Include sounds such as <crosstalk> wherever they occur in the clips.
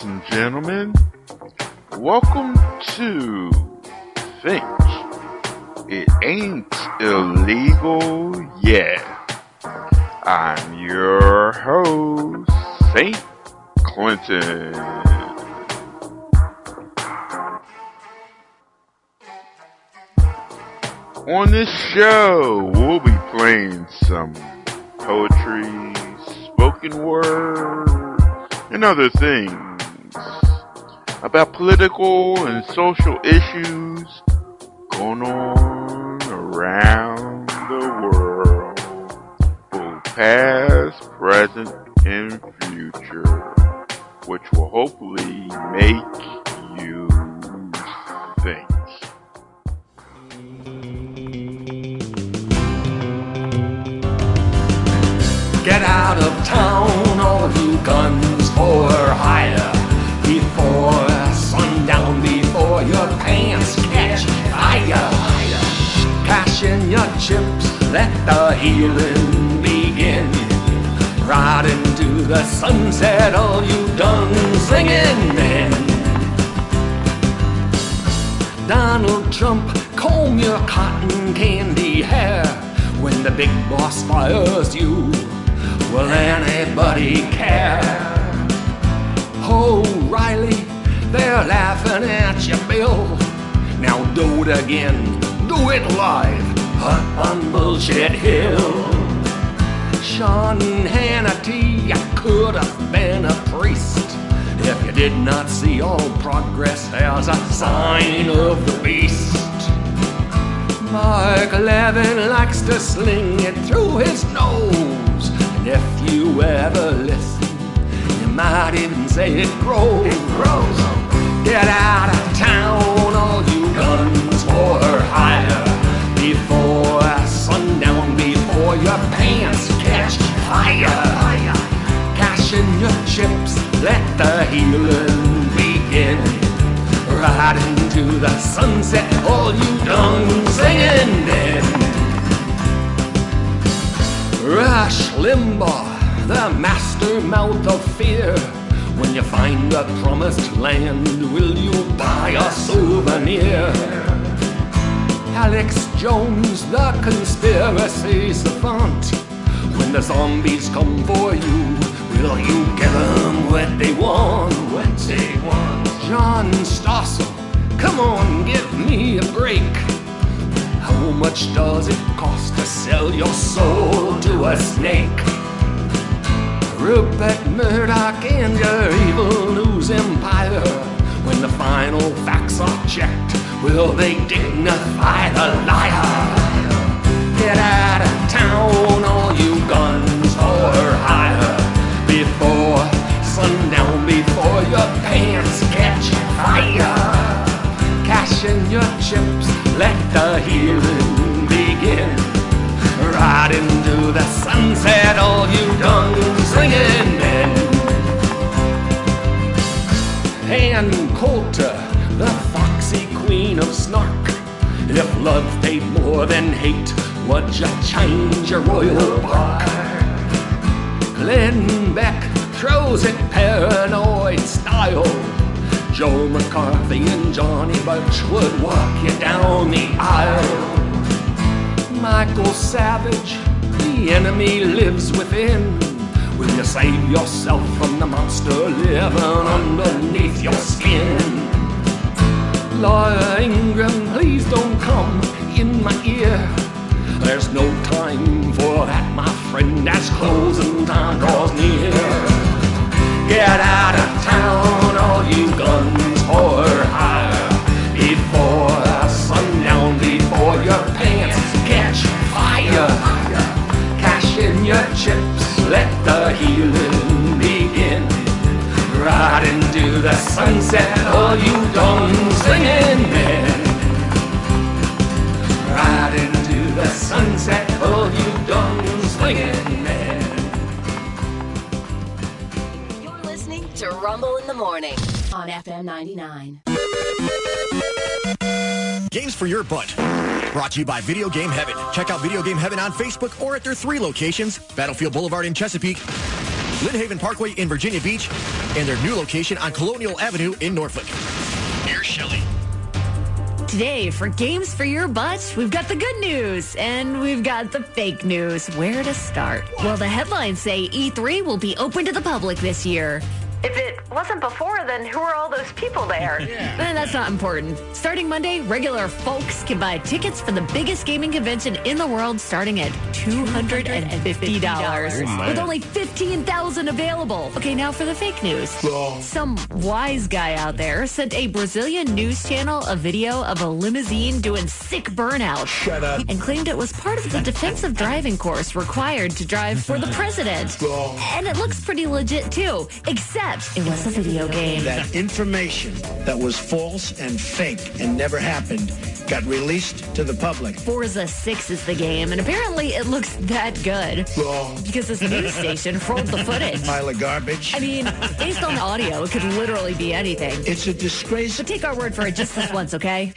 and gentlemen, welcome to Think It Ain't Illegal Yet. I'm your host, Saint Clinton. On this show, we'll be playing some poetry, spoken word, and other things about political and social issues going on around the world, both past, present, and future, which will hopefully make you think. Get out of town, all you guns for hire before your pants catch fire. Cash in your chips, let the healing begin. Right into the sunset, all you done singing men. Donald Trump, comb your cotton candy hair when the big boss fires you. Will anybody care? O'Reilly, they're laughing at you, Bill. Now do it again, do it live, up on Bullshit Hill. Sean Hannity, could have been a priest if you did not see all progress as a sign of the beast. Mark Levin likes to sling it through his nose, and if you ever listen you might even say it grows. It grows. Get out of town, all you guns for hire. Before sundown, before your pants catch fire. Cash in your chips, let the healing begin. Right into the sunset, all you done singing then. Rush Limbaugh the master mouth of fear. When you find a promised land, will you buy a souvenir? Alex Jones, the conspiracy savant. When the zombies come for you, will you give them what they want? What they want. John Stossel, come on, give me a break. How much does it cost to sell your soul to a snake? Rupert Murdoch and your evil news empire. When the final facts are checked, will they dignify the liar? Get out of town, all you guns for hire. Before sundown, before your pants catch fire. Cash in your chips, let the healing begin. Ride into the sunset, all you done singing men. Ann Coulter, uh, the foxy queen of snark. If love paid more than hate, would you change your royal bark? Glenn Beck throws it paranoid style. Joe McCarthy and Johnny Birch would walk you down the aisle. Michael Savage, the enemy lives within. Will you save yourself from the monster living underneath your skin? Laura Ingraham, please don't come in my ear. There's no time for that, my friend, as closing time draws near. Get out of town, all you guns for hire. Before sundown, before your pants catch fire. Cash in your chips let the healing begin. Ride into the sunset, all you gun-slinging men. Ride into the sunset, all you gun-slinging men. You're listening to Rumble in the Morning on FM 99. Games for your butt. Brought to you by Video Game Heaven. Check out Video Game Heaven on Facebook or at their three locations, Battlefield Boulevard in Chesapeake, Lynn Haven Parkway in Virginia Beach, and their new location on Colonial Avenue in Norfolk. Here's Shelly. Today, for Games for Your Butt, we've got the good news and we've got the fake news. Where to start? Well, the headlines say E3 will be open to the public this year. If it wasn't before, then who are all those people there? <laughs> And Eh, that's not important. Starting Monday, regular folks can buy tickets for the biggest gaming convention in the world starting at $250 with only 15,000 available. Okay, now for the fake news. Some wise guy out there sent a Brazilian news channel a video of a limousine doing sick burnout. Shut up. And claimed it was part of the defensive driving course required to drive for the president. And it looks pretty legit too, except it was a video game. that information that was false and fake and never happened got released to the public. Forza 6 is the game, and apparently it looks that good. Because this news <laughs> station rolled the footage. Pile of garbage. I mean, based on the audio, it could literally be anything. It's a disgrace. But take our word for it just this once, okay?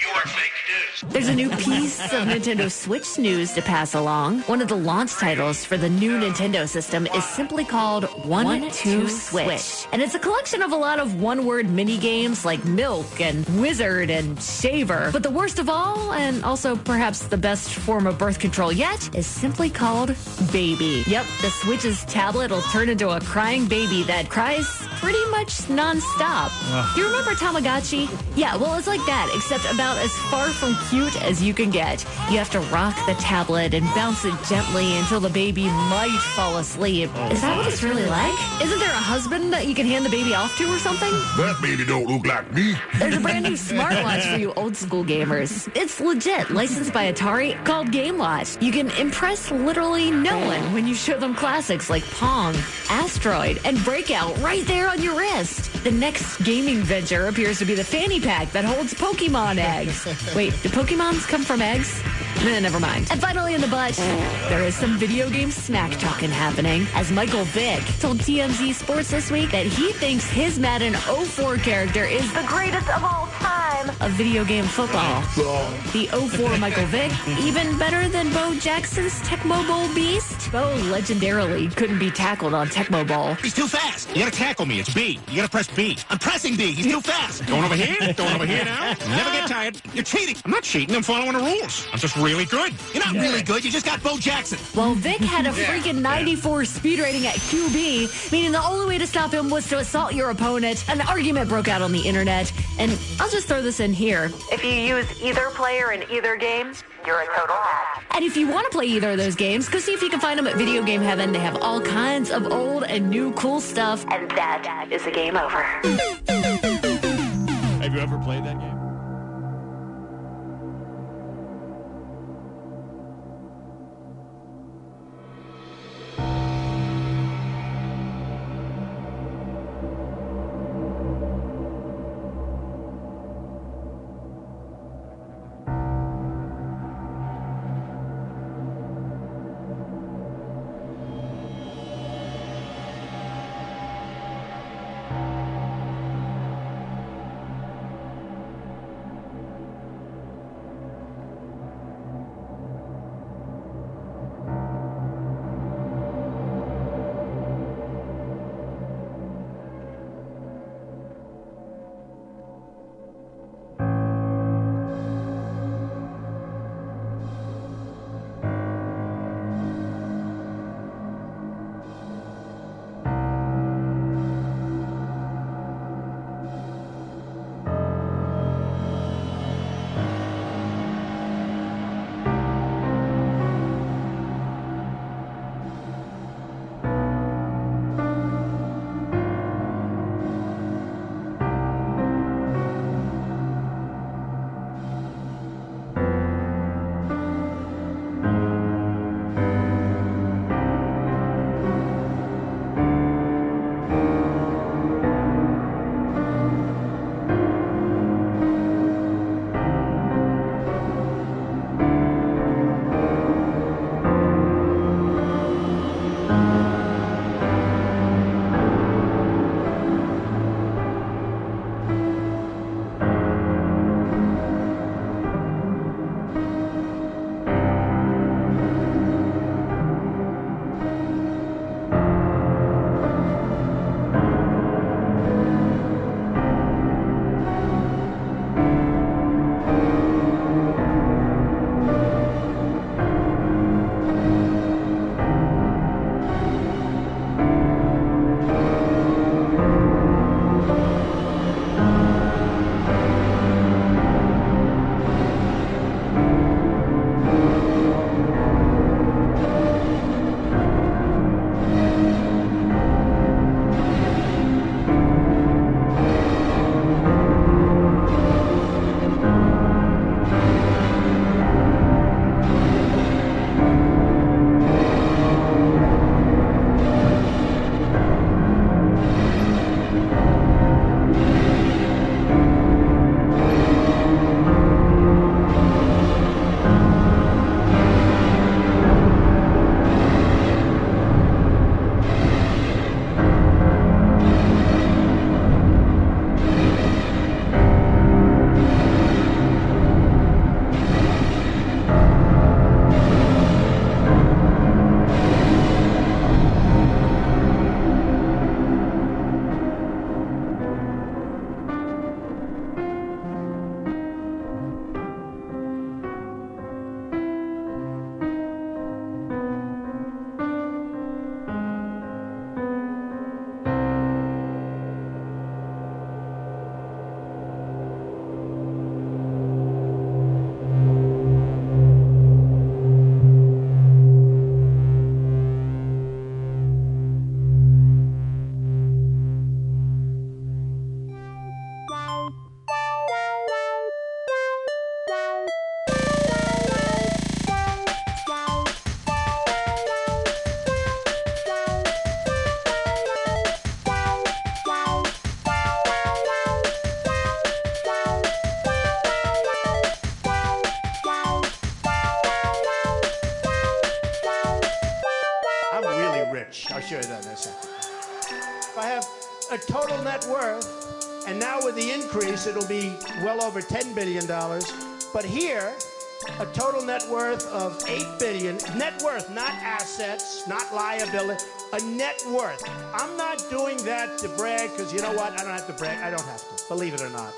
There's a new piece of Nintendo Switch news to pass along. One of the launch titles for the new Nintendo system is simply called One Two Switch. And it's a collection of a lot of one word mini games like Milk and Wizard and Shaver. But the worst of all, and also perhaps the best form of birth control yet, is simply called Baby. Yep, the Switch's tablet will turn into a crying baby that cries pretty much nonstop. Do you remember Tamagotchi? Yeah, well, it's like that, except about as far from cute as you can get. You have to rock the tablet and bounce it gently until the baby might fall asleep. Oh. Is that what it's really like? Isn't there a husband that you can hand the baby off to or something? That baby don't look like me. There's a brand new smartwatch for you old school gamers. It's legit, licensed by Atari, called Game Watch. You can impress literally no one when you show them classics like Pong, Asteroid, and Breakout right there on your wrist. The next gaming venture appears to be the fanny pack that holds Pokemon eggs. <laughs> Wait, Pokemons come from eggs? Eh, never mind. And finally, in the butt, there is some video game smack talking happening as Michael Vick told TMZ Sports this week that he thinks his Madden 04 character is The greatest of all time. of video game football. The 04 Michael Vick, even better than Bo Jackson's Tecmo Bowl beast? Bo legendarily couldn't be tackled on Tecmo Bowl. He's too fast. You gotta tackle me. It's B. You gotta press B. I'm pressing B. He's too fast. Going over here. Going over here now. Never get tired. You're cheating. I'm not cheating. I'm following the rules. I'm just really good. You're not really good. You just got Bo Jackson. Well, Vick had a freaking 94 speed rating at QB, meaning the only way to stop him was to assault your opponent. An argument broke out on the internet, and I'll just throw this in here. If you use either player in either game, you're a total hack. And if you want to play either of those games, go see if you can find them at Video Game Heaven. They have all kinds of old and new cool stuff. And that is a game over. Have you ever played that game? $10 billion. But here, a total net worth of 8 billion. Net worth, not assets, not liability, a net worth. I'm not doing that to brag, because you know what? I don't have to brag. I don't have to, believe it or not.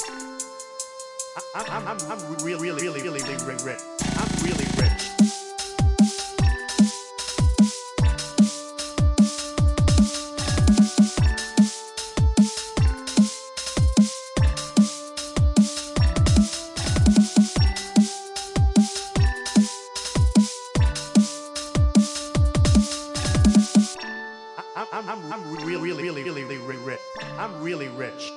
I'm, I'm, I'm, I'm really, really, really, really, really rich. I'm really I'm, I'm, I'm really, really, really, really, rich. I'm really rich.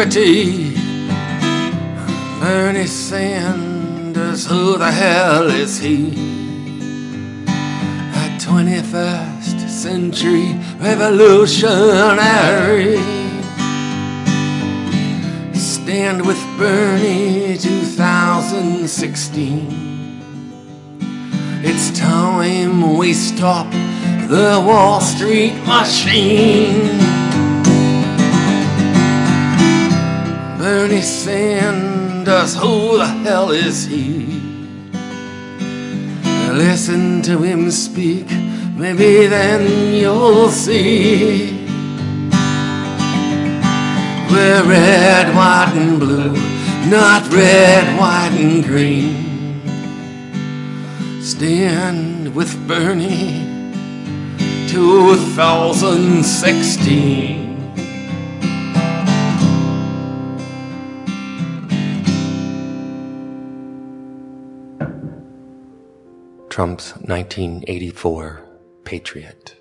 Integrity. Bernie Sanders, who the hell is he? A 21st century revolutionary. Stand with Bernie 2016. It's time we stop the Wall Street machine. Bernie Sanders, who the hell is he? Listen to him speak, maybe then you'll see. We're red, white, and blue, not red, white, and green. Stand with Bernie 2016. Trump's 1984 Patriot.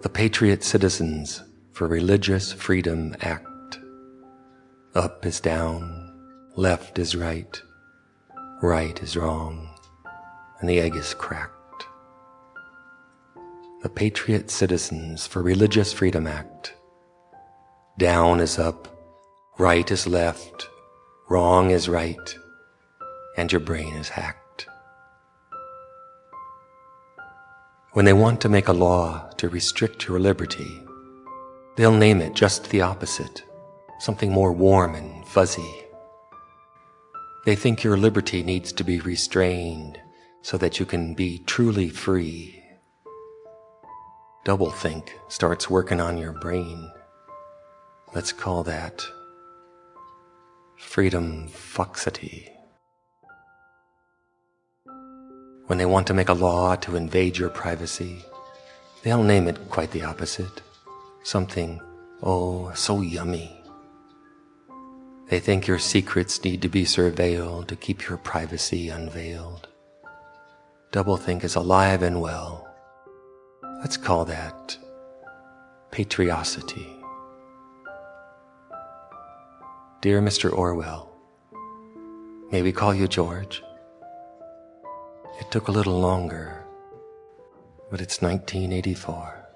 The Patriot Citizens for Religious Freedom Act. Up is down, left is right, right is wrong, and the egg is cracked. The Patriot Citizens for Religious Freedom Act. Down is up, right is left, wrong is right, and your brain is hacked. When they want to make a law to restrict your liberty, they'll name it just the opposite, something more warm and fuzzy. They think your liberty needs to be restrained so that you can be truly free. Doublethink starts working on your brain. Let's call that freedom fuxity. When they want to make a law to invade your privacy, they'll name it quite the opposite. Something, oh, so yummy. They think your secrets need to be surveilled to keep your privacy unveiled. Doublethink is alive and well. Let's call that patriosity. Dear Mr. Orwell, May we call you George? It took a little longer, but it's 1984.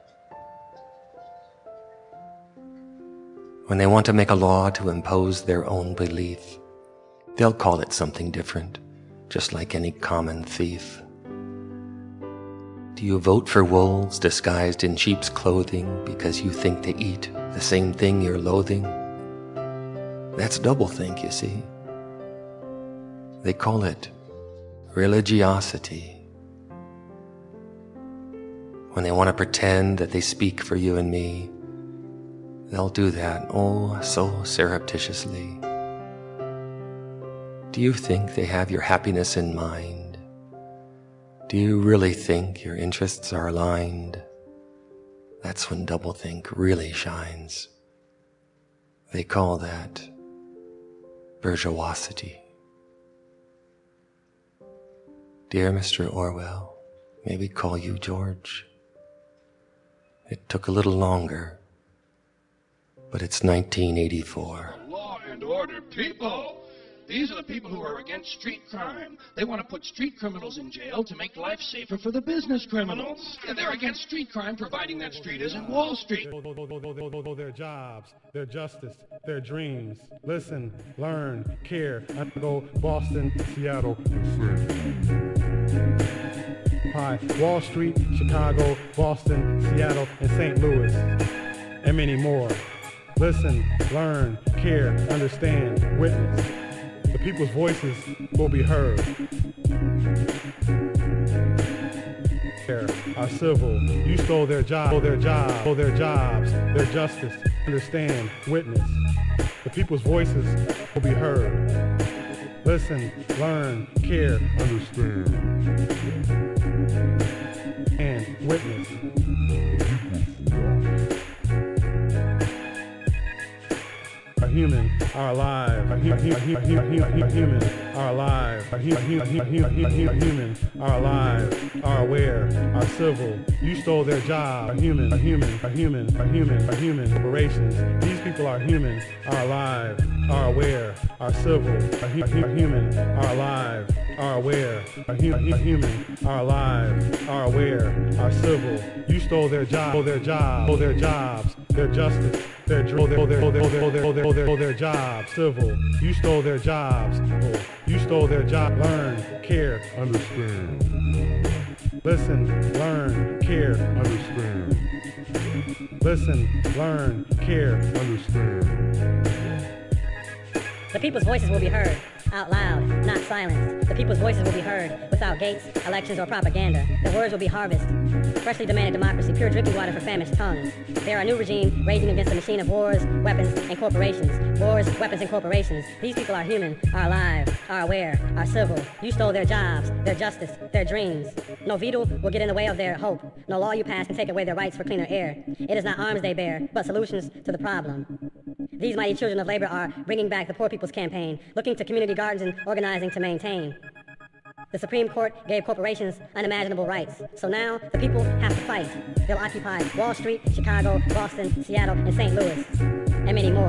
When they want to make a law to impose their own belief, they'll call it something different, just like any common thief. Do you vote for wolves disguised in sheep's clothing because you think they eat the same thing you're loathing? That's doublethink, you see. They call it religiosity. When they want to pretend that they speak for you and me, they'll do that oh so surreptitiously. Do you think they have your happiness in mind? Do you really think your interests are aligned? That's when doublethink really shines. They call that bourgeoisity. Dear Mr. Orwell, may we call you George? It took a little longer, but it's 1984. Law and order, people! These are the people who are against street crime. They want to put street criminals in jail to make life safer for the business criminals. And they're against street crime, providing that street isn't Wall Street. Their jobs, their justice, their dreams. Listen, learn, care. I Go Boston, Seattle. Hi, Wall Street, Chicago, Boston, Seattle, and St. Louis, and many more. Listen, learn, care, understand, witness the people's voices will be heard. Are civil. You stole their job, stole their job, stole their jobs, their justice. Understand, witness. The people's voices will be heard. Listen, learn, care, understand, and witness human are alive. A, hu- a, hu- a, hu- a, hu- a, hu- a human are alive. A, hu- a, hu- a, hu- a, hu- a, hu- a, hu- a human are alive, are aware, are civil. You stole their job. A human, a human, a human, a human, a human. Corporations. These people are human, are alive, are aware, are civil. A, hu- a, hu- a human are alive, are aware. A, hu- a, hu- a human are alive, are aware, are civil. You stole their job, their job, their jobs, their justice, their their their their their their their their jobs. Civil. You stole their jobs. You stole their job. Learn, care, understand. Listen, learn, care, understand. Listen, learn, care, understand. The people's voices will be heard out loud, not silenced. The people's voices will be heard without gates, elections, or propaganda. The words will be harvest. Freshly demanded democracy, pure drinking water for famished tongues. There are new regime raging against the machine of wars, weapons, and corporations. Wars, weapons, and corporations. These people are human, are alive, are aware, are civil. You stole their jobs, their justice, their dreams. No veto will get in the way of their hope. No law you pass can take away their rights for cleaner air. It is not arms they bear, but solutions to the problem. These mighty children of labor are bringing back the Poor People's Campaign, looking to community gardens and organizing to maintain. The Supreme Court gave corporations unimaginable rights. So now the people have to fight. They'll occupy Wall Street, Chicago, Boston, Seattle, and St. Louis, and many more.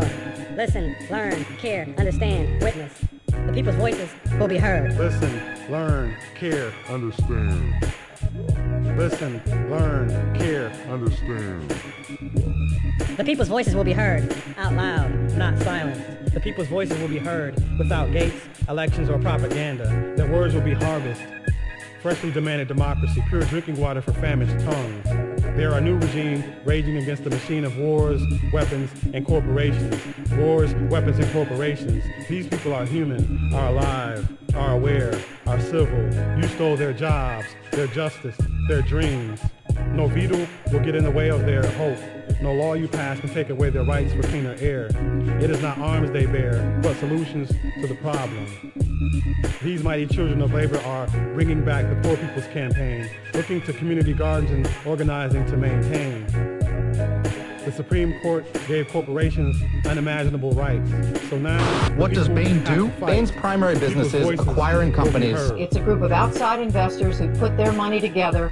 Listen, learn, care, understand, witness. The people's voices will be heard. Listen, learn, care, understand. Listen, learn, care, understand. The people's voices will be heard out loud, not silenced. The people's voices will be heard without gates, elections, or propaganda. Their words will be harvest. Freshly demanded democracy, pure drinking water for famished tongues. There are new regime raging against the machine of wars, weapons, and corporations. Wars, weapons, and corporations. These people are human, are alive, are aware, are civil. You stole their jobs, their justice, their dreams. No veto will get in the way of their hope. No law you pass can take away their rights for cleaner air. It is not arms they bear, but solutions to the problem. These mighty children of labor are bringing back the Poor People's Campaign, looking to community gardens and organizing to maintain. The Supreme Court gave corporations unimaginable rights. So now, what does Bain do? Bain's primary business is acquiring companies. It's a group of outside investors who put their money together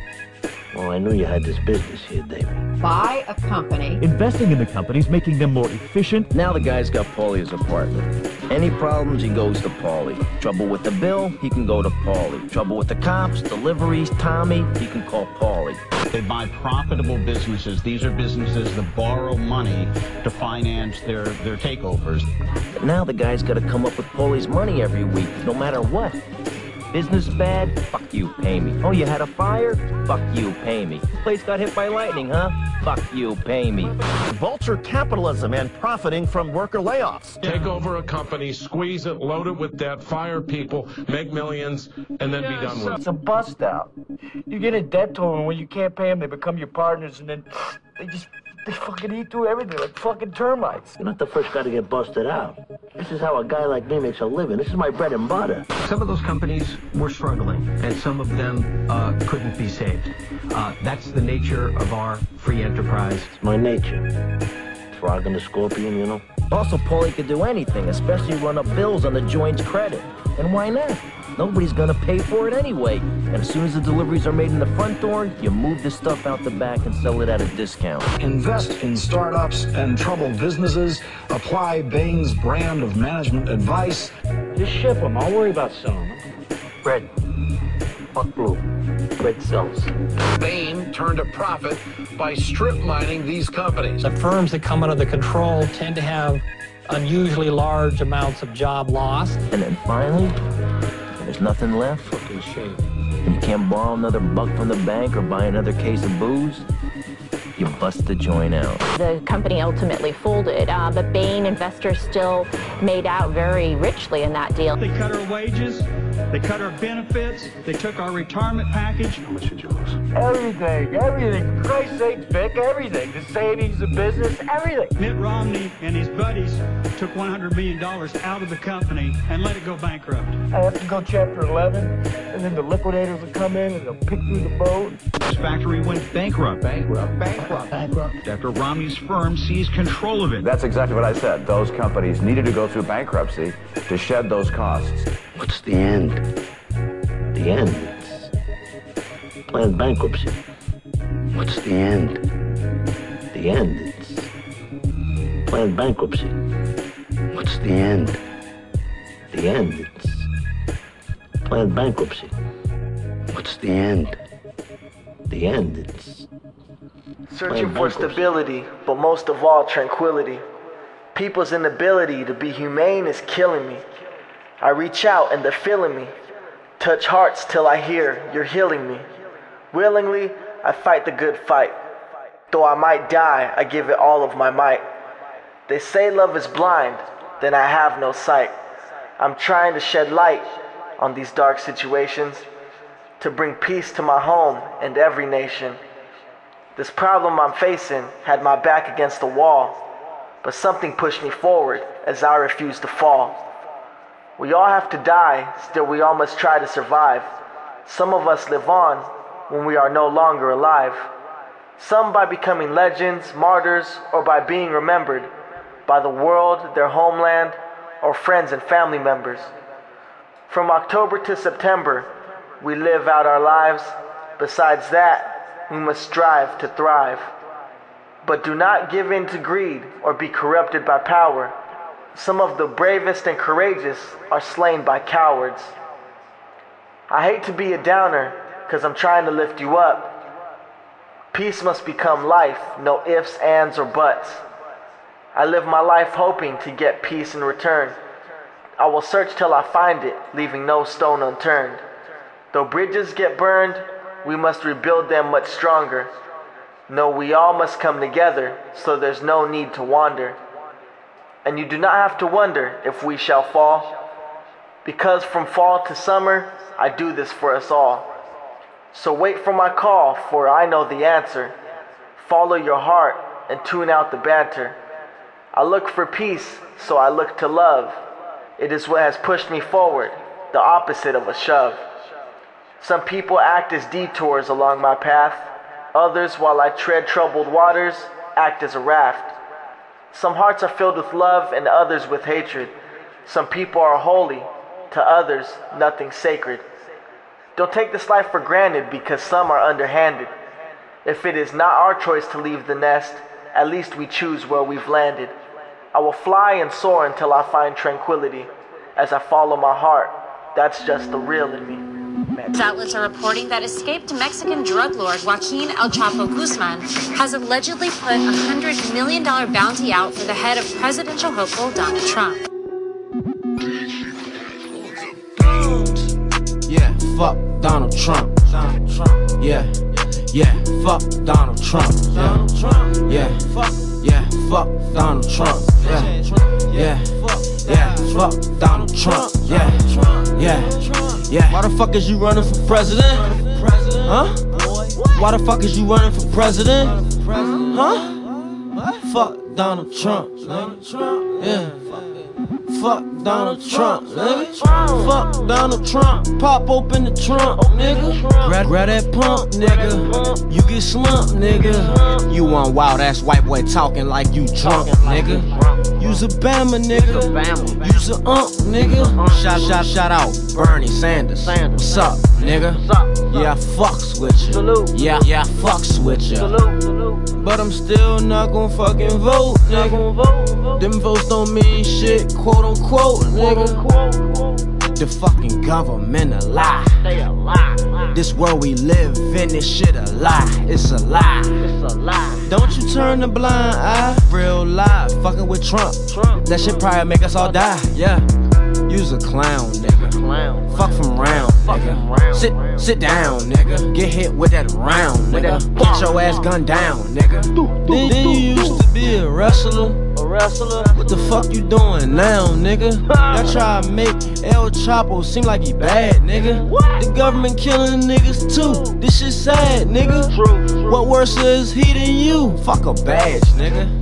Well, I knew you had this business here, David. Buy a company. Investing in the company's making them more efficient. Now the guy's got Paulie as a partner. Any problems, he goes to Paulie. Trouble with the bill, he can go to Paulie. Trouble with the cops, deliveries, Tommy, he can call Paulie. They buy profitable businesses. These are businesses that borrow money to finance their, their takeovers. But now the guy's got to come up with Paulie's money every week, no matter what. Business bad? Fuck you, pay me. Oh, you had a fire? Fuck you, pay me. Place got hit by lightning, huh? Fuck you, pay me. Vulture capitalism and profiting from worker layoffs. Take over a company, squeeze it, load it with debt, fire people, make millions, and then be done with it. It's a bust out. You get in debt to them, and when you can't pay them, they become your partners, and then they just they fucking eat through everything like fucking termites. You're not the first guy to get busted out. This is how a guy like me makes a living. This is my bread and butter. Some of those companies were struggling, and some of them uh, couldn't be saved. Uh, that's the nature of our free enterprise. It's my nature. Frog and the scorpion, you know? Also, Paulie could do anything, especially run up bills on the joint's credit. And why not? Nobody's gonna pay for it anyway. And as soon as the deliveries are made in the front door, you move the stuff out the back and sell it at a discount. Invest in startups and troubled businesses. Apply Bain's brand of management advice. Just ship them. I'll worry about selling them. Red. Fuck blue. Red sells. Bain turned a profit by strip mining these companies. The firms that come under the control tend to have unusually large amounts of job loss. And then finally, there's nothing left. Fucking shame. And you can't borrow another buck from the bank or buy another case of booze. You bust the joint out. The company ultimately folded, uh, but Bain investors still made out very richly in that deal. They cut our wages, they cut our benefits, they took our retirement package. How much did you lose? Everything, everything. For Christ's sake, Vic, everything. The savings, the business, everything. Mitt Romney and his buddies took $100 million out of the company and let it go bankrupt. I have to go chapter 11, and then the liquidators will come in and they'll pick through the boat. This factory went bankrupt. Bankrupt, bankrupt. Bankrupt. After Romney's firm seized control of it. That's exactly what I said. Those companies needed to go through bankruptcy to shed those costs. What's the end? The end. It's planned bankruptcy. What's the end? The end. It's planned bankruptcy. What's the end? The end. It's planned bankruptcy. What's the end? The end. It's Searching for stability, but most of all, tranquility. People's inability to be humane is killing me. I reach out and they're feeling me. Touch hearts till I hear you're healing me. Willingly, I fight the good fight. Though I might die, I give it all of my might. They say love is blind, then I have no sight. I'm trying to shed light on these dark situations to bring peace to my home and every nation. This problem I'm facing had my back against the wall, but something pushed me forward as I refused to fall. We all have to die, still we all must try to survive. Some of us live on when we are no longer alive. Some by becoming legends, martyrs, or by being remembered by the world, their homeland, or friends and family members. From October to September, we live out our lives. Besides that, we must strive to thrive. But do not give in to greed or be corrupted by power. Some of the bravest and courageous are slain by cowards. I hate to be a downer because I'm trying to lift you up. Peace must become life, no ifs, ands, or buts. I live my life hoping to get peace in return. I will search till I find it, leaving no stone unturned. Though bridges get burned, we must rebuild them much stronger. No, we all must come together, so there's no need to wander. And you do not have to wonder if we shall fall, because from fall to summer, I do this for us all. So wait for my call, for I know the answer. Follow your heart and tune out the banter. I look for peace, so I look to love. It is what has pushed me forward, the opposite of a shove. Some people act as detours along my path. Others, while I tread troubled waters, act as a raft. Some hearts are filled with love and others with hatred. Some people are holy, to others, nothing sacred. Don't take this life for granted because some are underhanded. If it is not our choice to leave the nest, at least we choose where we've landed. I will fly and soar until I find tranquility. As I follow my heart, that's just the real in me. News outlets are reporting that escaped Mexican drug lord Joaquin El Chapo Guzman has allegedly put a $100 million bounty out for the head of presidential hopeful Donald Trump. Yeah, fuck Donald Trump. Yeah, yeah, fuck Donald Trump. Yeah, yeah, fuck, yeah, fuck Donald Trump. Yeah, yeah, yeah, fuck Donald Trump. Yeah, yeah. Yeah. Why the fuck is you running for president? Huh? Why the fuck is you running for president? Huh? Fuck Donald Trump. Donald Trump. Yeah. Fuck Donald Trump, nigga. Fuck Donald Trump. Pop open the trunk, nigga. Grab, grab that pump, nigga. You get slumped, nigga. You want wild ass white boy talking like you drunk, nigga. Use a Bama, nigga. Use a ump, nigga. Shout, shout, shout out Bernie Sanders. What's up, nigga? Yeah, I fucks with you. Yeah, yeah, I fucks with you. But I'm still not gonna fucking vote, nigga. Them votes don't mean shit, quote unquote, nigga. The fucking government a lie. They a lie. This world we live in, this shit a lie. It's a lie. It's a lie. Don't you turn a blind eye. Real life, fucking with Trump. Trump. That shit probably make us all die. Yeah. You's a clown, nigga. Clown. Fuck from round, nigga. Sit, sit down, nigga. Get hit with that round, nigga. Get your ass gunned down, nigga. Then you used to be a wrestler. Wrestler? What the fuck you doing now, nigga? Y'all try to make El Chapo seem like he bad, nigga. The government killing niggas too. This shit sad, nigga. What worse is he than you? Fuck a badge, nigga.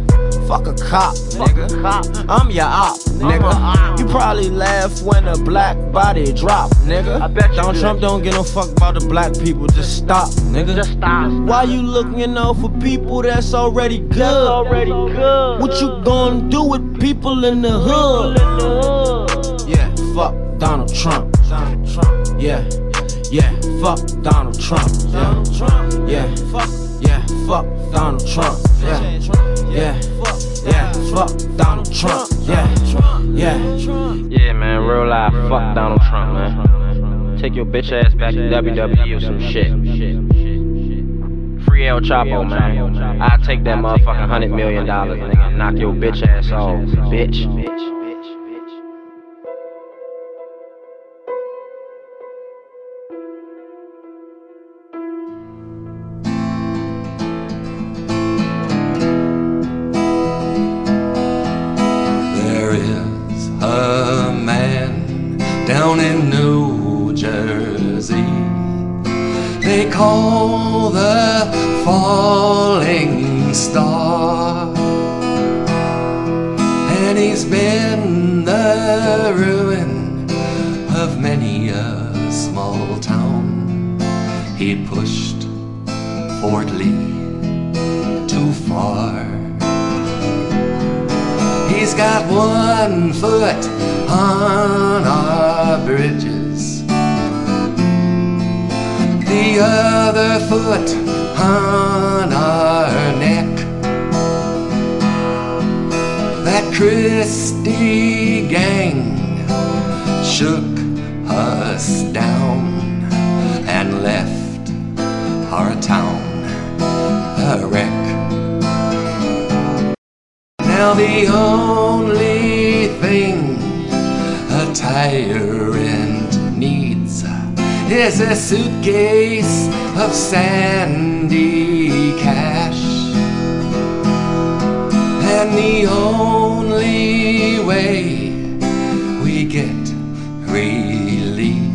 Fuck a cop, nigga. I'm your op, nigga. You probably laugh when a black body drop, nigga. I bet Donald Trump don't give no fuck about the black people. Just stop, nigga. Just stop. Why you looking out for people that's already good? That's already good. What you gonna do with people in the hood? Yeah, fuck Donald Trump. Yeah, yeah, fuck Donald Trump. Yeah, yeah, fuck, yeah, fuck Donald Trump. Yeah, yeah, yeah, fuck Donald Trump. Yeah, yeah. Yeah, man, real life, fuck Donald Trump, man. Take your bitch ass back to WWE or some shit. Free El Chapo, man. I take that motherfucking hundred million dollars, nigga, knock your bitch ass off, bitch. There down in New Jersey. They call the falling star. And he's been the ruin of many a small town. He pushed Fort Lee too far. He's got one foot on our bridges, the other foot on our neck. That Christie gang shook us down and left our town a wreck. Now the only thing tyrant needs is a suitcase of sandy cash. And the only way we get relief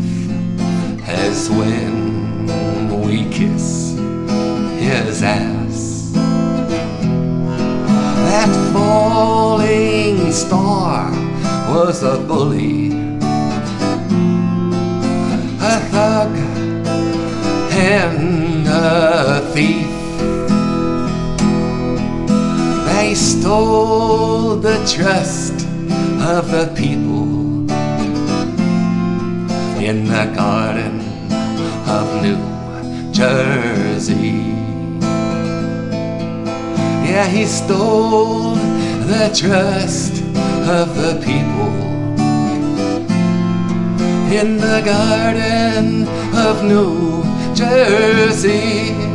is when we kiss his ass. That falling star was a bully, stole the trust of the people in the garden of New Jersey. Yeah, he stole the trust of the people in the Garden of New Jersey.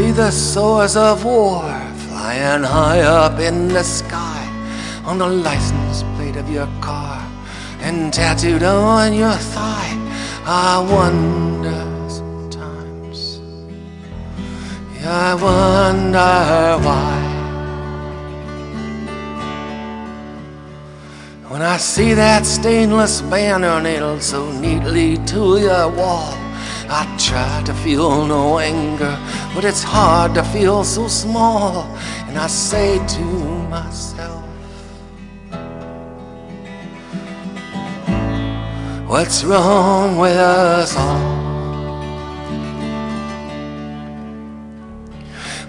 See the swords of war flying high up in the sky on the license plate of your car and tattooed on your thigh, I wonder sometimes. Yeah, I wonder why. When I see that stainless banner nailed so neatly to your wall, I try to feel no anger, but it's hard to feel so small. And I say to myself, What's wrong with us all?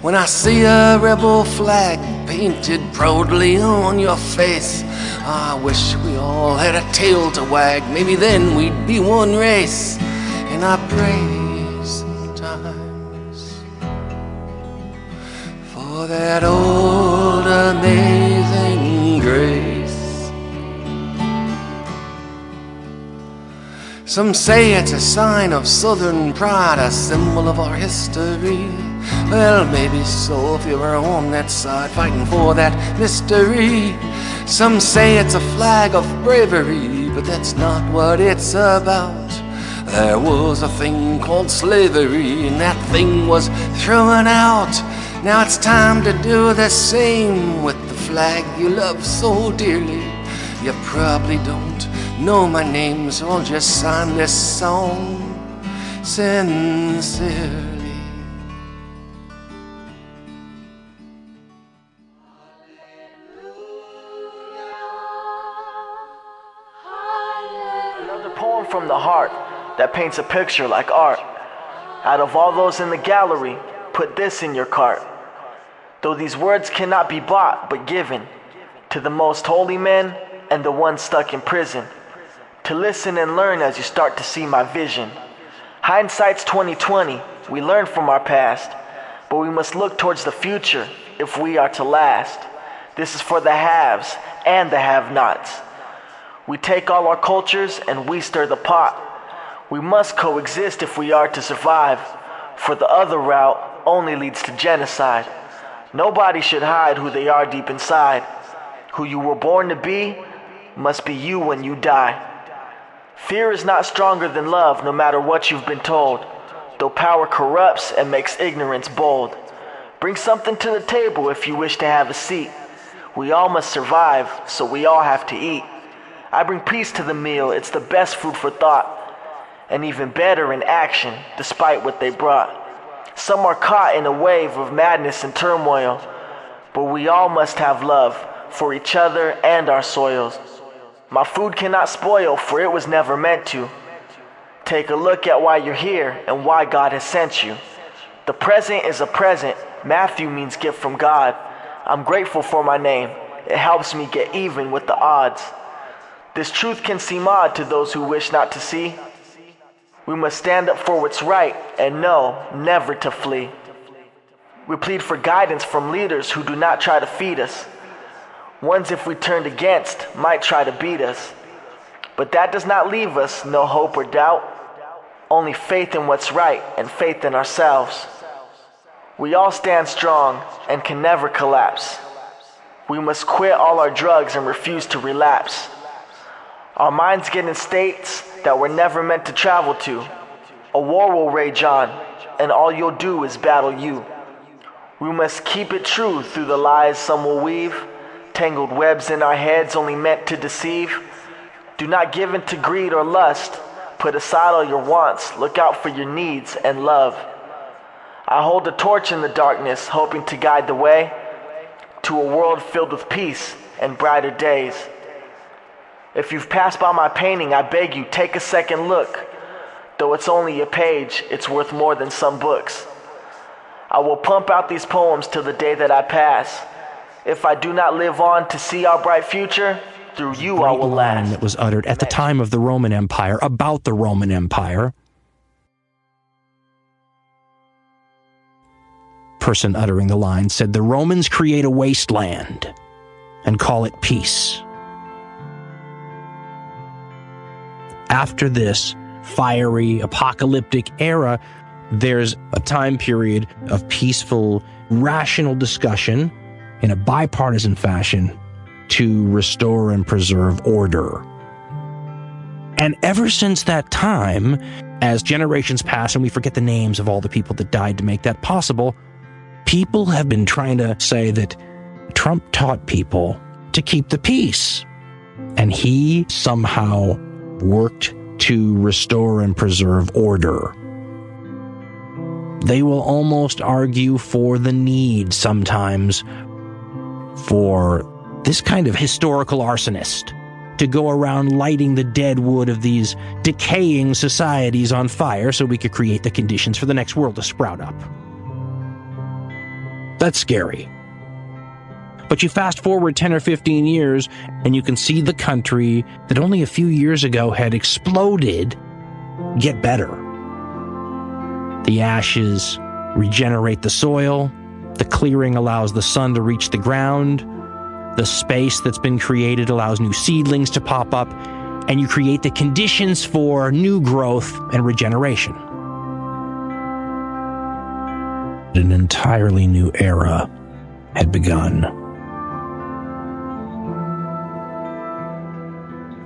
When I see a rebel flag painted proudly on your face, I wish we all had a tail to wag. Maybe then we'd be one race. And I pray sometimes for that old amazing grace. Some say it's a sign of southern pride, a symbol of our history. Well, maybe so if you were on that side fighting for that mystery. Some say it's a flag of bravery, but that's not what it's about. There was a thing called slavery, and that thing was thrown out. Now it's time to do the same with the flag you love so dearly. You probably don't know my name, so I'll just sign this song sincerely. That paints a picture like art. Out of all those in the gallery, put this in your cart. Though these words cannot be bought but given to the most holy men and the ones stuck in prison. To listen and learn as you start to see my vision. Hindsight's 2020, we learn from our past, but we must look towards the future if we are to last. This is for the haves and the have-nots. We take all our cultures and we stir the pot. We must coexist if we are to survive, for the other route only leads to genocide. Nobody should hide who they are deep inside. Who you were born to be must be you when you die. Fear is not stronger than love, no matter what you've been told, though power corrupts and makes ignorance bold. Bring something to the table if you wish to have a seat. We all must survive, so we all have to eat. I bring peace to the meal, it's the best food for thought, and even better in action, despite what they brought. Some are caught in a wave of madness and turmoil, but we all must have love for each other and our soils. My food cannot spoil, for it was never meant to. Take a look at why you're here and why God has sent you. The present is a present. Matthew means gift from God. I'm grateful for my name. It helps me get even with the odds. This truth can seem odd to those who wish not to see. We must stand up for what's right and know never to flee. We plead for guidance from leaders who do not try to feed us. Ones, if we turned against, might try to beat us. But that does not leave us no hope or doubt, only faith in what's right and faith in ourselves. We all stand strong and can never collapse. We must quit all our drugs and refuse to relapse. Our minds get in states that we're never meant to travel to. A war will rage on, and all you'll do is battle you. We must keep it true through the lies some will weave, tangled webs in our heads only meant to deceive. Do not give in to greed or lust. Put aside all your wants, look out for your needs and love. I hold a torch in the darkness, hoping to guide the way to a world filled with peace and brighter days. If you've passed by my painting, I beg you, take a second look. Though it's only a page, it's worth more than some books. I will pump out these poems till the day that I pass. If I do not live on to see our bright future, through you I will line that was uttered at the time of the Roman Empire about the Roman Empire. Person uttering the line said the Romans create a wasteland and call it peace. After this fiery apocalyptic era, there's a time period of peaceful, rational discussion in a bipartisan fashion to restore and preserve order. And ever since that time, as generations pass and we forget the names of all the people that died to make that possible, people have been trying to say that Trump taught people to keep the peace. And he somehow worked to restore and preserve order. They will almost argue for the need sometimes for this kind of historical arsonist to go around lighting the dead wood of these decaying societies on fire so we could create the conditions for the next world to sprout up. That's scary. But you fast forward 10 or 15 years, and you can see the country that only a few years ago had exploded get better. The ashes regenerate the soil, the clearing allows the sun to reach the ground, the space that's been created allows new seedlings to pop up, and you create the conditions for new growth and regeneration. An entirely new era had begun.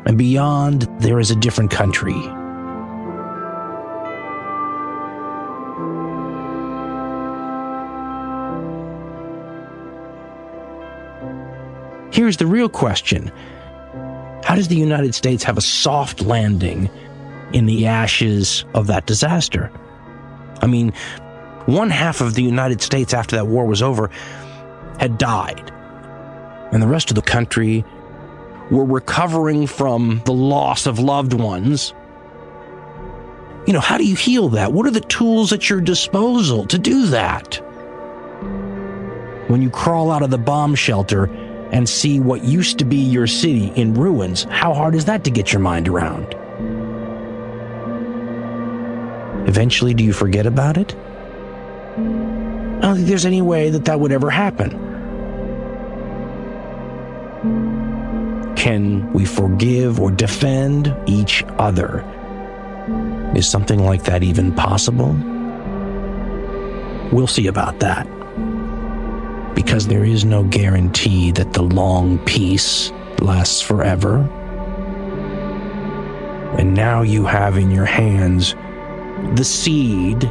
And beyond, there is a different country. Here's the real question How does the United States have a soft landing in the ashes of that disaster? I mean, one half of the United States after that war was over had died, and the rest of the country were recovering from the loss of loved ones. You know, how do you heal that? What are the tools at your disposal to do that? When you crawl out of the bomb shelter and see what used to be your city in ruins, how hard is that to get your mind around? Eventually, do you forget about it? I don't think there's any way that that would ever happen. Can we forgive or defend each other? Is something like that even possible? We'll see about that. Because there is no guarantee that the long peace lasts forever. And now you have in your hands the seed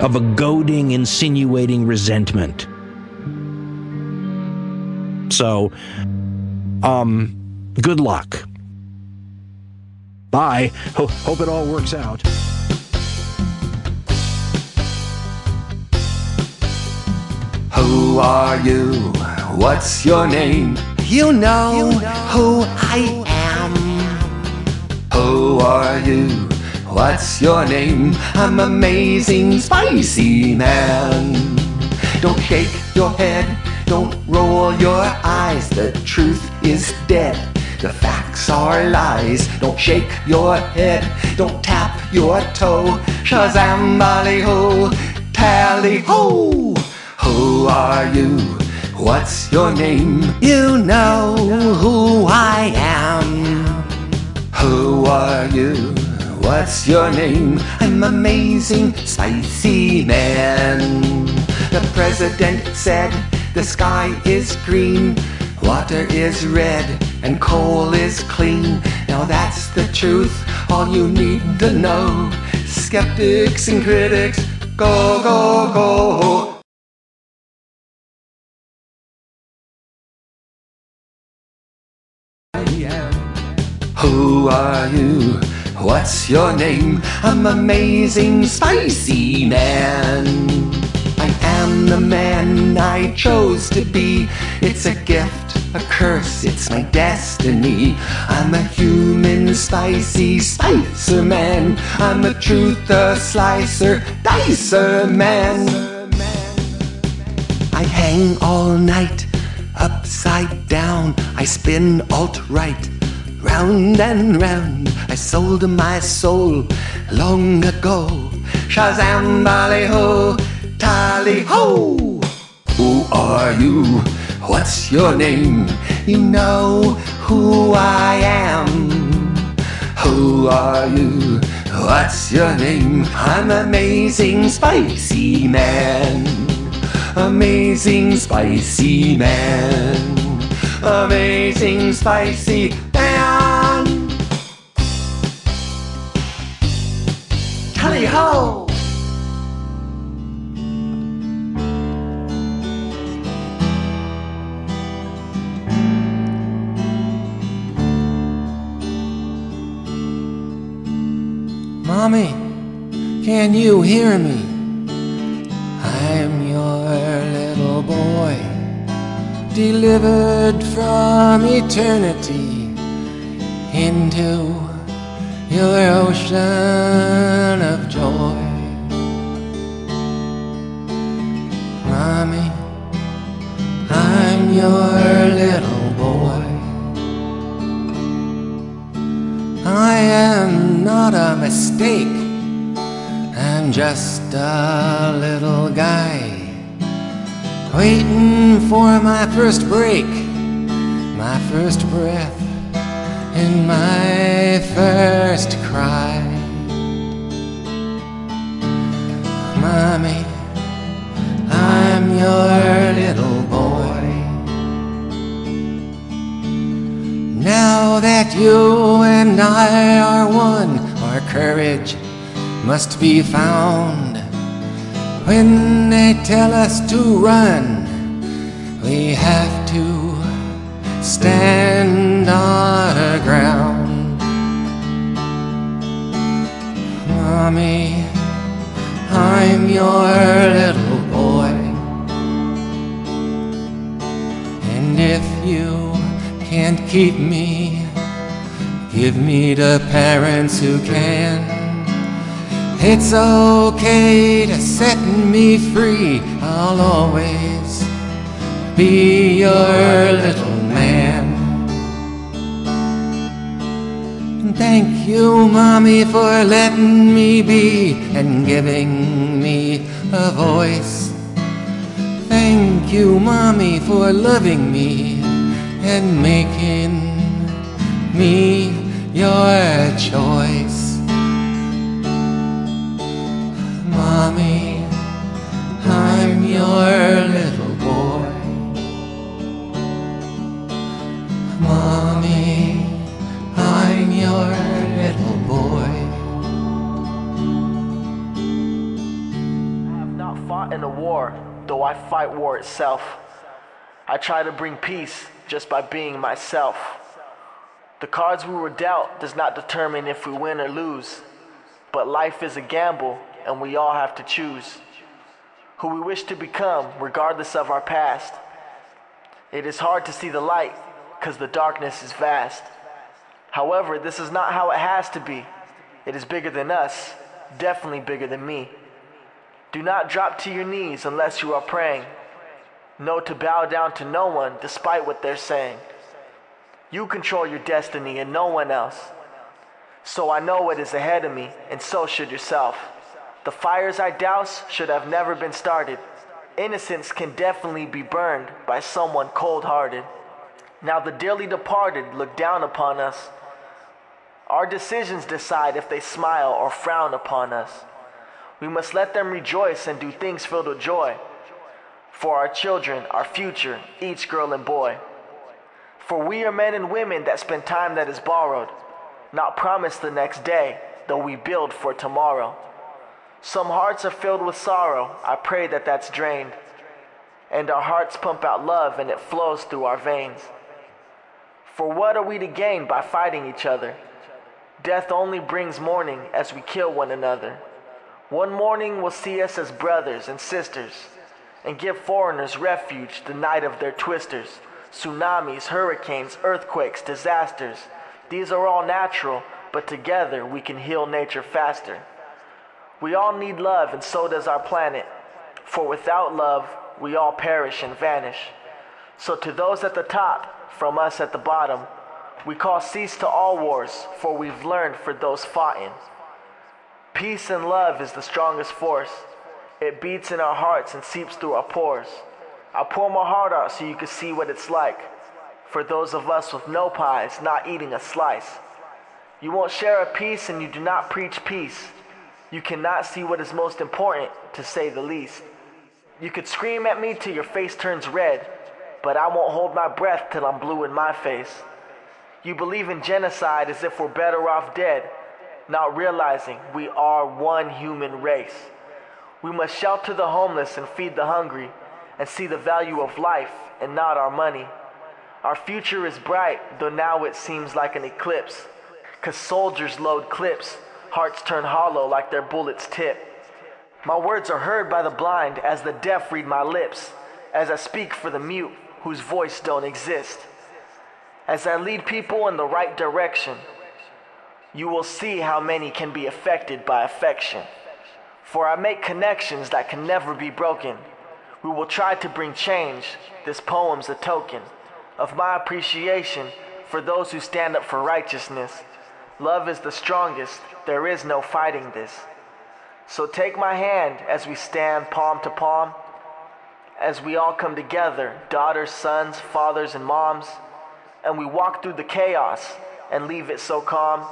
of a goading, insinuating resentment. So, um, good luck. Bye. Ho- hope it all works out. Who are you? What's your name? You know, who I am. Who are you? What's your name? I'm amazing spicy man. Don't shake your head, don't roll your eyes. The truth is dead. The facts are lies. Don't shake your head, don't tap your toe. Shazam, bally ho, tally ho. Who are you? What's your name? You know who I am. Who are you? What's your name? I'm amazing, spicy man. The president said the sky is green, water is red, and coal is clean. Now that's the truth, all you need to know. Skeptics and critics, go, go, go. Who are you? What's your name? I'm amazing spicy man. I am the man I chose to be. It's a gift, a curse, it's my destiny. I'm a human spicy spicer man. I'm a truth, a slicer, dicer man. I hang all night Upside down, I spin alt right. Round and round, I sold my soul long ago. Shazam, bally ho, tally ho. Who are you? What's your name? You know who I am. Who are you? What's your name? I'm amazing spicy man. Amazing spicy man. Amazing spicy man. Tally ho! Mommy, can you hear me? I'm your little boy, delivered from eternity into your ocean of joy. Mommy, I'm your little I am not a mistake. I'm just a little guy waiting for my first break, my first breath, and my first cry. Mommy, I'm your little boy. Now that you I are one, our courage must be found. When they tell us to run, we have to stand our ground. Mommy, I'm your little boy. And if you can't keep me, give me the parents who can. It's okay to set me free. I'll always be your little man. And thank you, Mommy, for letting me be and giving me a voice. Thank you, Mommy, for loving me and making me your choice. Mommy, I'm your little boy. Mommy, I'm your little boy. I have not fought in a war, though I fight war itself. I try to bring peace just by being myself. The cards we were dealt does not determine if we win or lose, but life is a gamble and we all have to choose who we wish to become regardless of our past. It is hard to see the light because the darkness is vast. However, this is not how it has to be. It is bigger than us, definitely bigger than me. Do not drop to your knees unless you are praying. Know to bow down to no one despite what they're saying. You control your destiny and no one else. So I know what is ahead of me, and so should yourself. The fires I douse should have never been started. Innocence can definitely be burned by someone cold hearted. Now the dearly departed look down upon us. Our decisions decide if they smile or frown upon us. We must let them rejoice and do things filled with joy. For our children, our future, each girl and boy. For we are men and women that spend time that is borrowed, not promised the next day, though we build for tomorrow. Some hearts are filled with sorrow, I pray that that's drained. And our hearts pump out love and it flows through our veins. For what are we to gain by fighting each other? Death only brings mourning as we kill one another. One morning will see us as brothers and sisters and give foreigners refuge the night of their twisters. Tsunamis, hurricanes, earthquakes, disasters. These are all natural, but together we can heal nature faster. We all need love, and so does our planet. For without love, we all perish and vanish. So to those at the top, from us at the bottom, we call cease to all wars, for we've learned for those fought in. Peace and love is the strongest force. It beats in our hearts and seeps through our pores. I'll pour my heart out so you can see what it's like. For those of us with no pies, not eating a slice. You won't share a piece and you do not preach peace. You cannot see what is most important, to say the least. You could scream at me till your face turns red, but I won't hold my breath till I'm blue in my face. You believe in genocide as if we're better off dead, not realizing we are one human race. We must shelter the homeless and feed the hungry, and see the value of life and not our money. Our future is bright, though now it seems like an eclipse. Cause soldiers load clips, hearts turn hollow like their bullets tip. My words are heard by the blind as the deaf read my lips, as I speak for the mute whose voice don't exist. As I lead people in the right direction, you will see how many can be affected by affection. For I make connections that can never be broken. We will try to bring change. This poem's a token of my appreciation for those who stand up for righteousness. Love is the strongest, there is no fighting this. So take my hand as we stand palm to palm, as we all come together, daughters, sons, fathers, and moms, and we walk through the chaos and leave it so calm,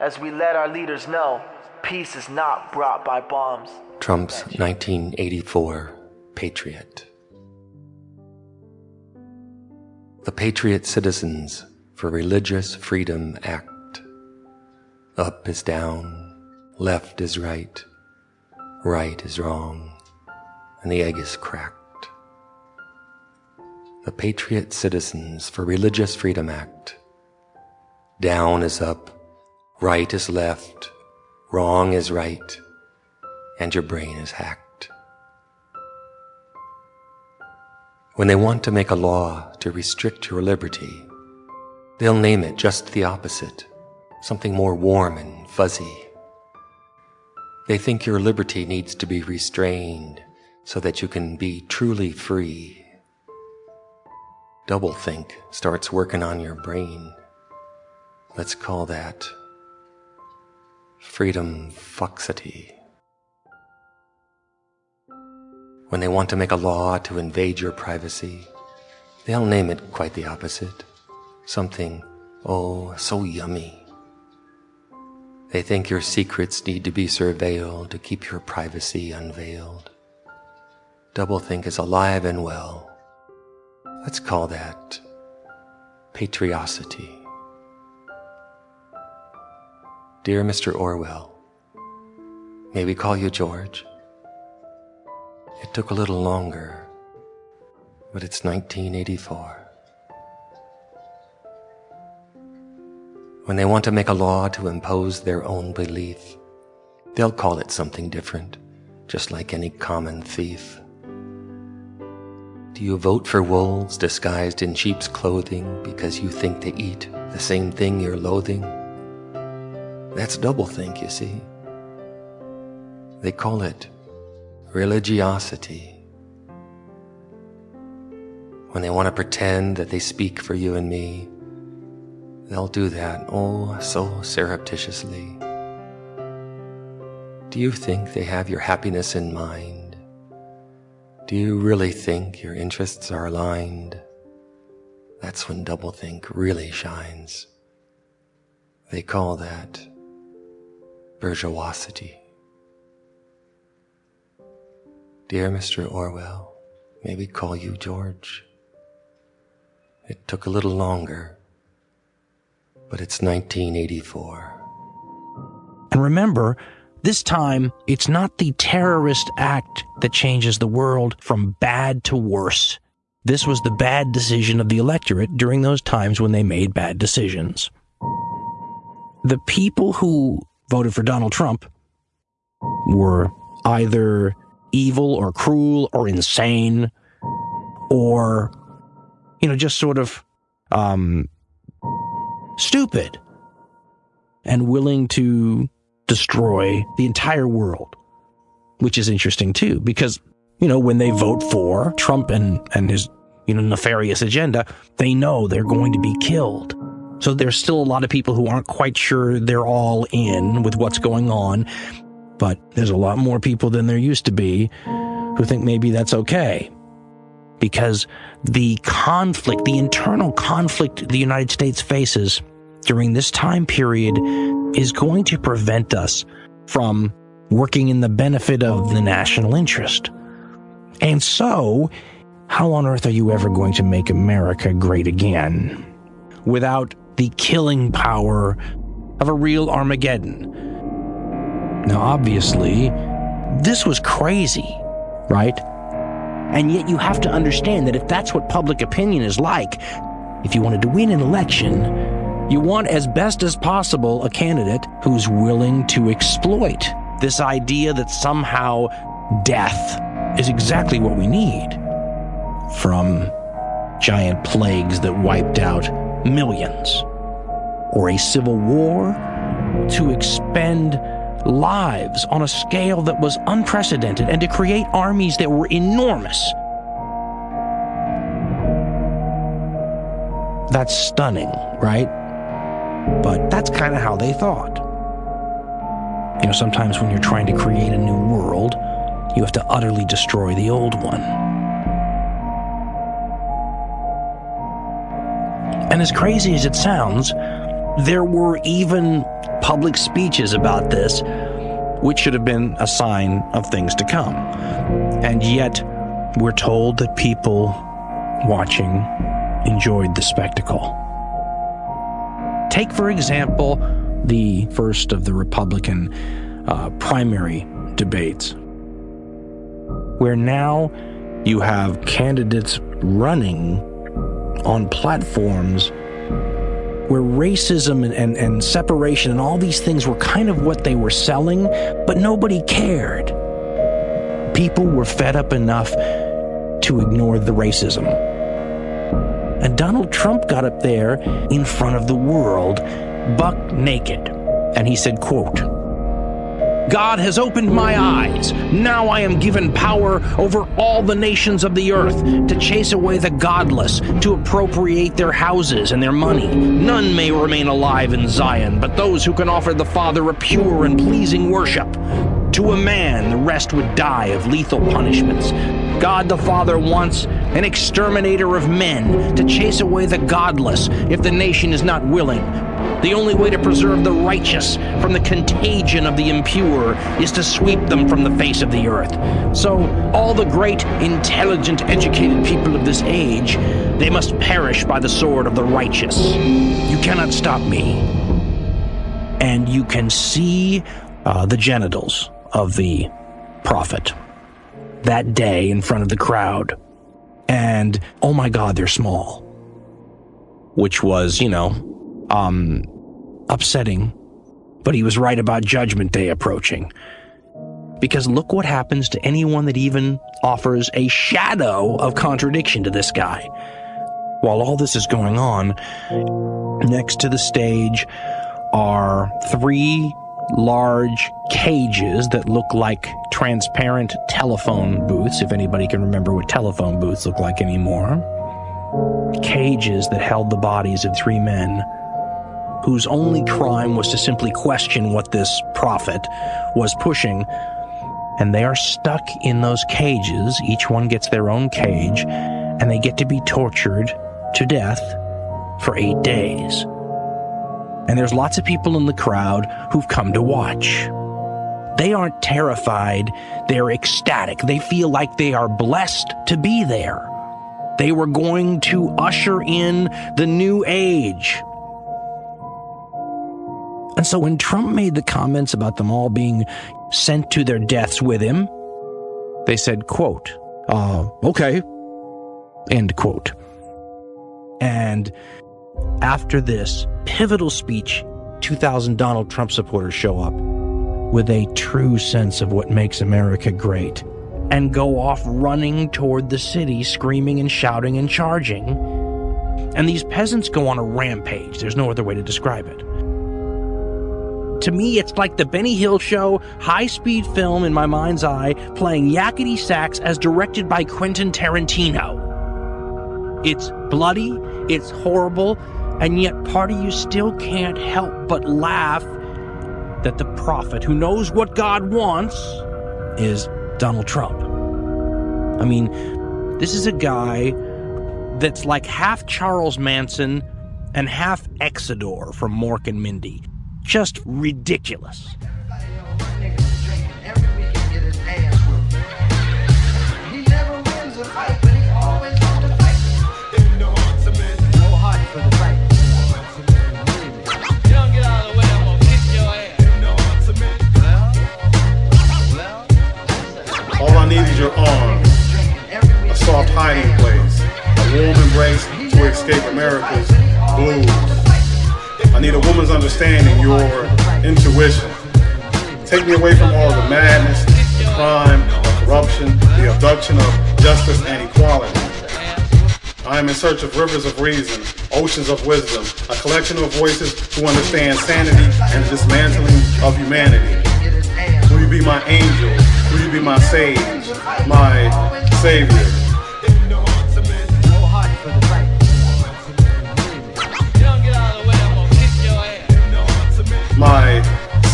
as we let our leaders know peace is not brought by bombs. Trump's 1984 Patriot. The Patriot Citizens for Religious Freedom Act. Up is down, left is right, right is wrong, and the egg is cracked. The Patriot Citizens for Religious Freedom Act. Down is up, right is left, wrong is right, and your brain is hacked. When they want to make a law to restrict your liberty, they'll name it just the opposite, something more warm and fuzzy. They think your liberty needs to be restrained so that you can be truly free. Doublethink starts working on your brain. Let's call that freedom foxity. When they want to make a law to invade your privacy, they'll name it quite the opposite. Something, oh, so yummy. They think your secrets need to be surveilled to keep your privacy unveiled. Doublethink is alive and well. Let's call that patriosity. Dear Mr. Orwell, may we call you George? It took a little longer, but it's 1984. When they want to make a law to impose their own belief, they'll call it something different, just like any common thief. Do you vote for wolves disguised in sheep's clothing because you think they eat the same thing you're loathing? That's doublethink, you see. They call it religiosity. When they want to pretend that they speak for you and me, they'll do that, oh, so surreptitiously. Do you think they have your happiness in mind? Do you really think your interests are aligned? That's when doublethink really shines. They call that bourgeoisity. Dear Mr. Orwell, may we call you George? It took a little longer, but it's 1984. And remember, this time, it's not the terrorist act that changes the world from bad to worse. This was the bad decision of the electorate during those times when they made bad decisions. The people who voted for Donald Trump were either evil or cruel or insane or, you know, just sort of um, stupid and willing to destroy the entire world, which is interesting too, because, you know, when they vote for Trump and, and his you know, nefarious agenda, they know they're going to be killed. So there's still a lot of people who aren't quite sure they're all in with what's going on, but there's a lot more people than there used to be who think maybe that's okay. Because the conflict, the internal conflict the United States faces during this time period is going to prevent us from working in the benefit of the national interest. And so, how on earth are you ever going to make America great again without the killing power of a real Armageddon? Now, obviously, this was crazy, right? And yet, you have to understand that if that's what public opinion is like, if you wanted to win an election, you want, as best as possible, a candidate who's willing to exploit this idea that somehow death is exactly what we need. From giant plagues that wiped out millions, or a civil war, to expend lives on a scale that was unprecedented and to create armies that were enormous. That's stunning, right? But that's kind of how they thought. You know, sometimes when you're trying to create a new world, you have to utterly destroy the old one. And as crazy as it sounds, there were even public speeches about this, which should have been a sign of things to come. And yet, we're told that people watching enjoyed the spectacle. Take, for example, the first of the Republican uh, primary debates, where now you have candidates running on platforms where racism and, and, and, separation and all these things were kind of what they were selling, but nobody cared. People were fed up enough to ignore the racism. And Donald Trump got up there in front of the world, buck naked, and he said, quote, God has opened my eyes. Now I am given power over all the nations of the earth to chase away the godless, to appropriate their houses and their money. None may remain alive in Zion, but those who can offer the Father a pure and pleasing worship. To a man, the rest would die of lethal punishments. God the Father wants an exterminator of men to chase away the godless if the nation is not willing. The only way to preserve the righteous from the contagion of the impure is to sweep them from the face of the earth. So, all the great, intelligent, educated people of this age, they must perish by the sword of the righteous. You cannot stop me. And you can see uh, the genitals of the prophet that day in front of the crowd. And oh my God, they're small. Which was, you know, um, upsetting. But he was right about Judgment Day approaching. Because look what happens to anyone that even offers a shadow of contradiction to this guy. While all this is going on, next to the stage are three large cages that look like transparent telephone booths, if anybody can remember what telephone booths look like anymore. Cages that held the bodies of three men whose only crime was to simply question what this prophet was pushing. And they are stuck in those cages. Each one gets their own cage, and they get to be tortured to death for eight days and there's lots of people in the crowd who've come to watch. They aren't terrified, they're ecstatic. They feel like they are blessed to be there. They were going to usher in the new age. And so when Trump made the comments about them all being sent to their deaths with him, they said, quote, uh, okay, end quote. And after this pivotal speech, 2,000 Donald Trump supporters show up with a true sense of what makes America great and go off running toward the city, screaming and shouting and charging. And these peasants go on a rampage. There's no other way to describe it. To me, it's like the Benny Hill Show, high speed film in my mind's eye, playing yakety sax as directed by Quentin Tarantino. It's bloody, it's horrible, and yet part of you still can't help but laugh that the prophet who knows what God wants is Donald Trump. I mean, this is a guy that's like half Charles Manson and half Exidor from Mork and Mindy. Just ridiculous. All I need is your arms, a soft hiding place, a warm embrace to escape America's blues. I need a woman's understanding, your intuition. Take me away from all the madness, the crime, the corruption, the abduction of justice and equality. I am in search of rivers of reason, oceans of wisdom, a collection of voices who understand sanity and the dismantling of humanity. Will you be my angel? Will you be my sage, my savior?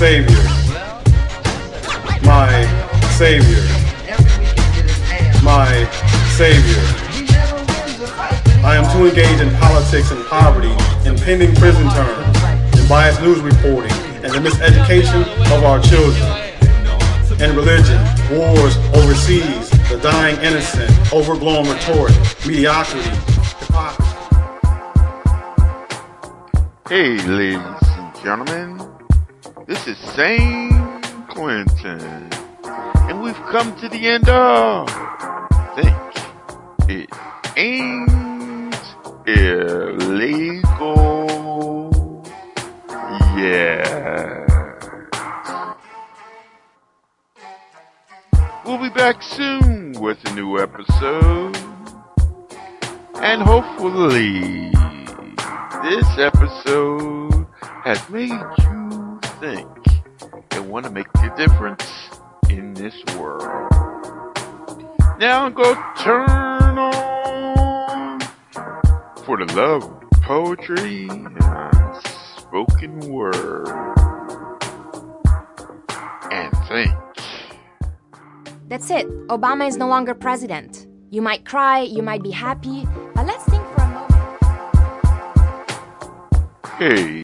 Savior. My savior. My savior. I am too engaged in politics and poverty, impending prison terms, and biased news reporting, and the miseducation of our children. And religion, wars overseas, the dying innocent, overblown rhetoric, mediocrity, hypocrisy. Hey, ladies and gentlemen, this is St. Clinton, and we've come to the end of Think It Ain't Illegal. Yeah. We'll be back soon with a new episode, and hopefully, this episode has made you think and want to make a difference in this world. Now go turn on for the love of poetry and spoken word. And think. That's it. Obama is no longer president. You might cry, you might be happy, but let's think for a moment. Hey.